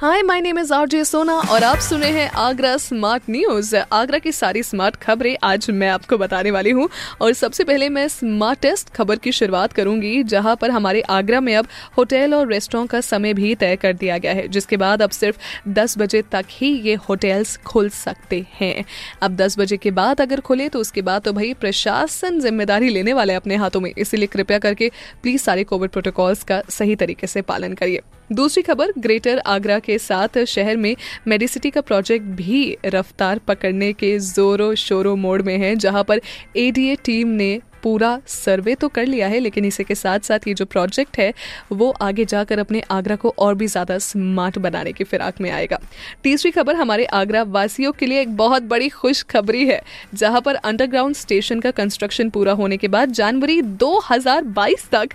hi my name is RJ Sona और आप सुने हैं आगरा स्मार्ट न्यूज़ आगरा की सारी स्मार्ट खबरें आज मैं आपको बताने वाली हूँ। और सबसे पहले मैं स्मार्टेस्ट खबर की शुरुआत करूँगी, जहाँ पर हमारे आगरा में अब होटल और रेस्टोरेंट का समय भी तय कर दिया गया है, जिसके बाद अब सिर्फ़ 10 बजे तक ही ये होटल्स खुल सकते हैं। अब 10 बजे के बाद अगर खुले तो उसके बाद तो भाई प्रशासन ज़िम्मेदारी लेने वाले अपने हाथों में। इसीलिए कृपया करके प्लीज़ सारे कोविड प्रोटोकॉल्स का सही तरीके से पालन करिए। दूसरी खबर ग्रेटर आगरा के साथ शहर में मेडिसिटी का प्रोजेक्ट भी रफ्तार पकड़ने के जोरों शोरों मोड़ में है, जहाँ पर एडीए टीम ने पूरा सर्वे तो कर लिया है लेकिन इसी के साथ साथ ये जो प्रोजेक्ट है वो आगे जाकर अपने आगरा को और भी ज़्यादा स्मार्ट बनाने की फिराक में आएगा। तीसरी खबर हमारे आगरा वासियों के लिए एक बहुत बड़ी खुशखबरी है जहाँ पर अंडरग्राउंड स्टेशन का कंस्ट्रक्शन पूरा होने के बाद जनवरी 2022 तक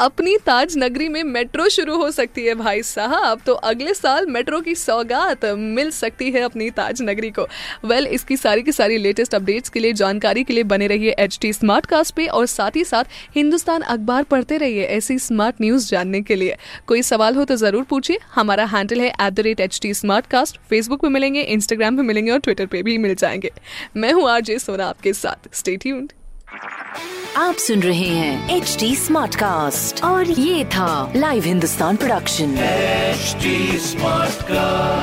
अपनी ताज नगरी में मेट्रो शुरू हो सकती है भाई साहब। तो अगले साल मेट्रो की सौगात मिल सकती है अपनी ताज नगरी को। वेल well, इसकी सारी की सारी लेटेस्ट अपडेट्स के लिए जानकारी के लिए बने रहिए एच टी स्मार्ट कास्ट पे और साथ ही साथ हिंदुस्तान अखबार पढ़ते रहिए ऐसी स्मार्ट न्यूज़ जानने के लिए। कोई सवाल हो तो ज़रूर पूछिए। हमारा हैंडल है at the rate H T smart cast Facebook पे मिलेंगे इंस्टाग्राम पे मिलेंगे और ट्विटर पे भी मिल जाएँगे। मैं हूँ आरजे सोना आपके साथ। स्टे ट्यून्ड आप सुन रहे हैं एच डी स्मार्ट कास्ट और ये था live Hindustan production smart cast